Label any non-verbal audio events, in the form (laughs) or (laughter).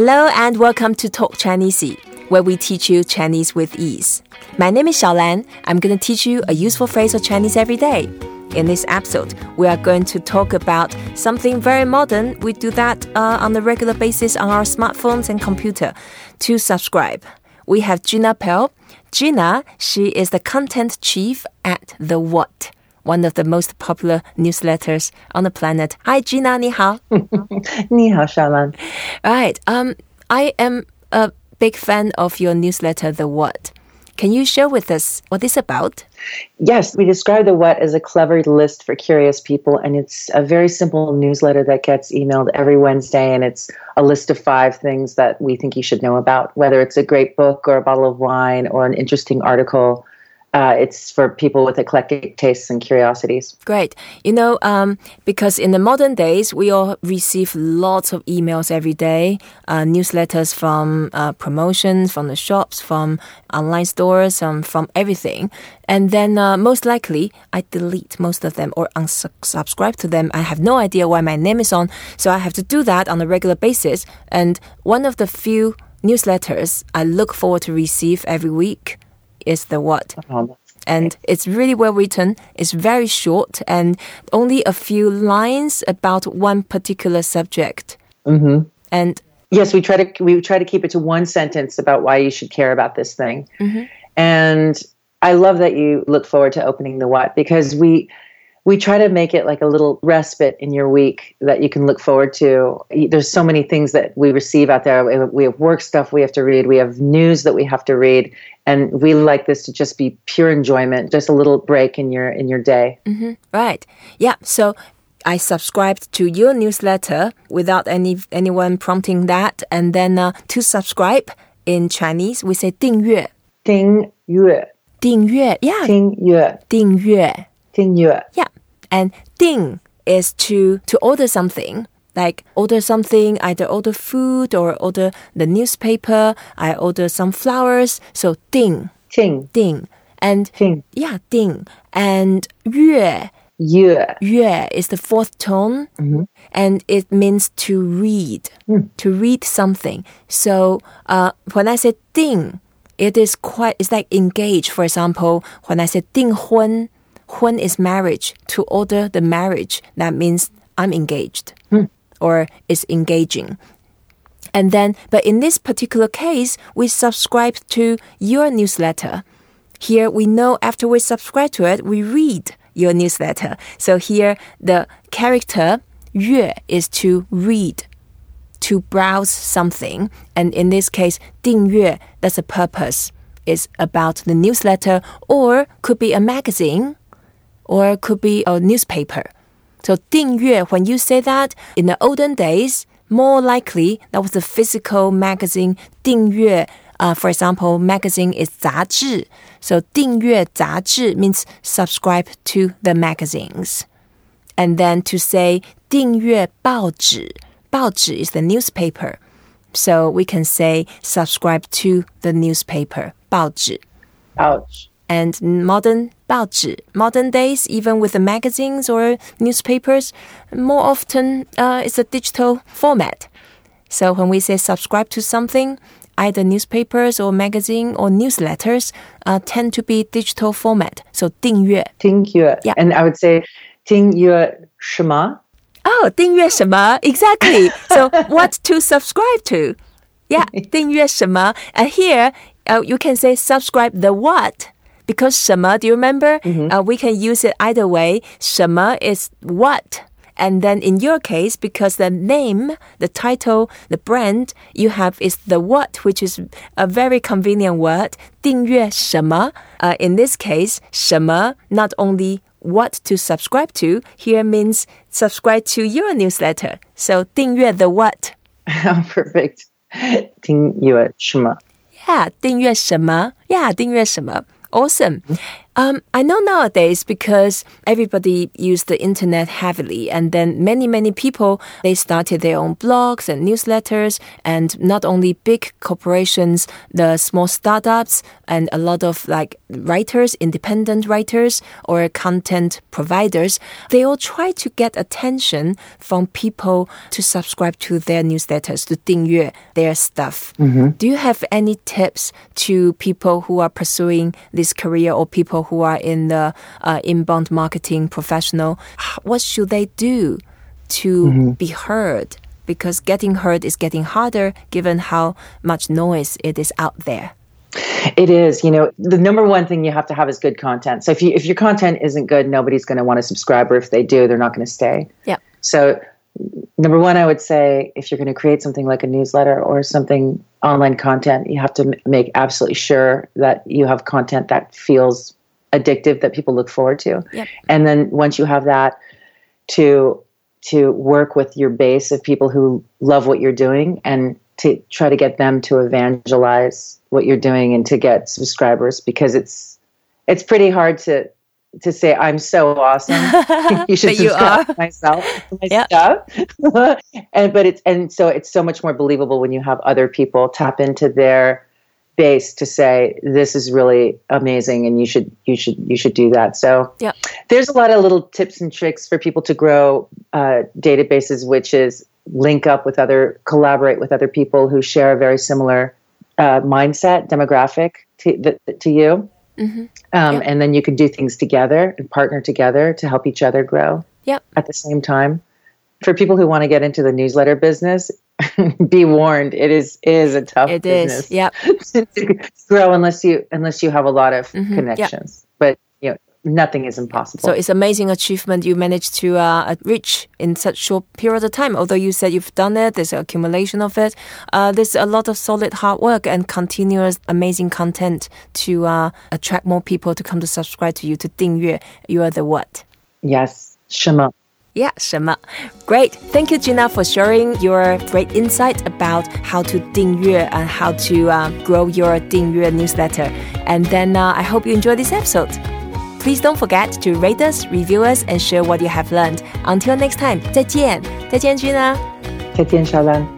Hello and welcome to Talk Chinese, where we teach you Chinese with ease. My name is ShaoLan. I'm going to teach you a useful phrase of Chinese every day. In this episode, we are going to talk about something very modern. We do that uh, on a regular basis on our smartphones and computer. To subscribe, we have Gina Pell. Gina, she is the content chief at The What one of the most popular newsletters on the planet. Hi, Gina, 你好.(laughs) 你好, Shalan. Right. Um, I am a big fan of your newsletter, The What. Can you share with us what it's about? Yes, we describe the what as a clever list for curious people, and it's a very simple newsletter that gets emailed every Wednesday, and it's a list of five things that we think you should know about, whether it's a great book or a bottle of wine or an interesting article uh, it's for people with eclectic tastes and curiosities. Great. You know, um, because in the modern days, we all receive lots of emails every day, uh, newsletters from uh, promotions, from the shops, from online stores, um, from everything. And then uh, most likely, I delete most of them or unsubscribe to them. I have no idea why my name is on, so I have to do that on a regular basis. And one of the few newsletters I look forward to receive every week is the what. Oh, and it's really well written. It's very short and only a few lines about one particular subject. Mm-hmm. And yes, we try to we try to keep it to one sentence about why you should care about this thing. Mm-hmm. And I love that you look forward to opening the what because we we try to make it like a little respite in your week that you can look forward to. There's so many things that we receive out there. We have work stuff we have to read, we have news that we have to read, and we like this to just be pure enjoyment, just a little break in your in your day. Mm-hmm. Right? Yeah. So I subscribed to your newsletter without any anyone prompting that, and then uh, to subscribe in Chinese we say 订阅.订阅.订阅. Yeah. 订阅.订阅.订阅. Yeah. And ding is to, to order something. Like order something, either order food or order the newspaper. I order some flowers. So ding. Ding. Ding. And ding. yeah, ding. And yue. Yue. Yue is the fourth tone mm -hmm. and it means to read, mm. to read something. So uh, when I say ding, it is quite, it's like engage. For example, when I say ding hun, when is marriage. To order the marriage that means i'm engaged. Mm. or is engaging. And then but in this particular case we subscribe to your newsletter. Here we know after we subscribe to it we read your newsletter. So here the character yue is to read to browse something. And in this case 订阅 that's a purpose is about the newsletter. Or could be a magazine or it could be a newspaper. So 订阅, when you say that in the olden days, more likely that was a physical magazine. 订阅, uh, for example, magazine is 杂志. So 订阅杂志 means subscribe to the magazines. And then to say 订阅报纸,报纸 is the newspaper. So we can say subscribe to the newspaper, 报纸. Ouch and modern 报纸, modern days, even with the magazines or newspapers, more often uh, it's a digital format. So when we say subscribe to something, either newspapers or magazine or newsletters uh, tend to be digital format. So 订阅.订阅. Yeah. And I would say 订阅什么? Oh, 订阅什么? Exactly. so (laughs) what to subscribe to? Yeah, (laughs) 订阅什么? And here uh, you can say subscribe the what? because 什么, do you remember? Mm-hmm. Uh, we can use it either way. 什么 is what. And then in your case, because the name, the title, the brand you have is the what, which is a very convenient word. 订阅什么? Uh, in this case, 什么 not only what to subscribe to here means subscribe to your newsletter. So 订阅 the what? (laughs) Oh, perfect. 订阅什么? Yeah, 订阅什么? Yeah, 订阅什么? Awesome. Um, I know nowadays because everybody use the internet heavily, and then many many people they started their own blogs and newsletters, and not only big corporations, the small startups, and a lot of like writers, independent writers or content providers, they all try to get attention from people to subscribe to their newsletters, to 订阅 their stuff. Do you have any tips to people who are pursuing this career or people who are in the uh, inbound marketing professional? What should they do to be heard? Because getting heard is getting harder given how much noise it is out there. It is, you know, the number one thing you have to have is good content. So if you if your content isn't good, nobody's going to want to subscribe, or if they do, they're not going to stay. Yeah. So number one, I would say if you're going to create something like a newsletter or something online content, you have to m- make absolutely sure that you have content that feels addictive that people look forward to. Yep. And then once you have that, to to work with your base of people who love what you're doing and to try to get them to evangelize what you're doing and to get subscribers because it's it's pretty hard to to say I'm so awesome. (laughs) you should But you subscribe are. to myself to my Yep. stuff. (laughs) and but it's and so it's so much more believable when you have other people tap into their base to say this is really amazing and you should you should you should do that. So Yep. there's a lot of little tips and tricks for people to grow uh, databases, which is link up with other, collaborate with other people who share a very similar uh, mindset, demographic to, th- to you. Um, Yep. And then you can do things together and partner together to help each other grow Yep. at the same time. For people who want to get into the newsletter business, (laughs) be warned, it is is a tough It business is. Yep. (laughs) to grow unless you unless you have a lot of Mhm. connections. But you know, nothing is impossible. So it's amazing achievement you managed to uh, reach in such short period of time. Although you said you've done it, there's an accumulation of it. Uh, there's a lot of solid hard work and continuous amazing content to uh, attract more people to come to subscribe to you to 订阅 You are the what? yes, Shema. Yeah, 什么? Great. Thank you, Gina, for sharing your great insight about how to 订阅 and how to uh, grow your 订阅 newsletter. And then uh, I hope you enjoy this episode. Please don't forget to rate us, review us, and share what you have learned. Until next time, 再见，再见，Gina. 再见，小兰。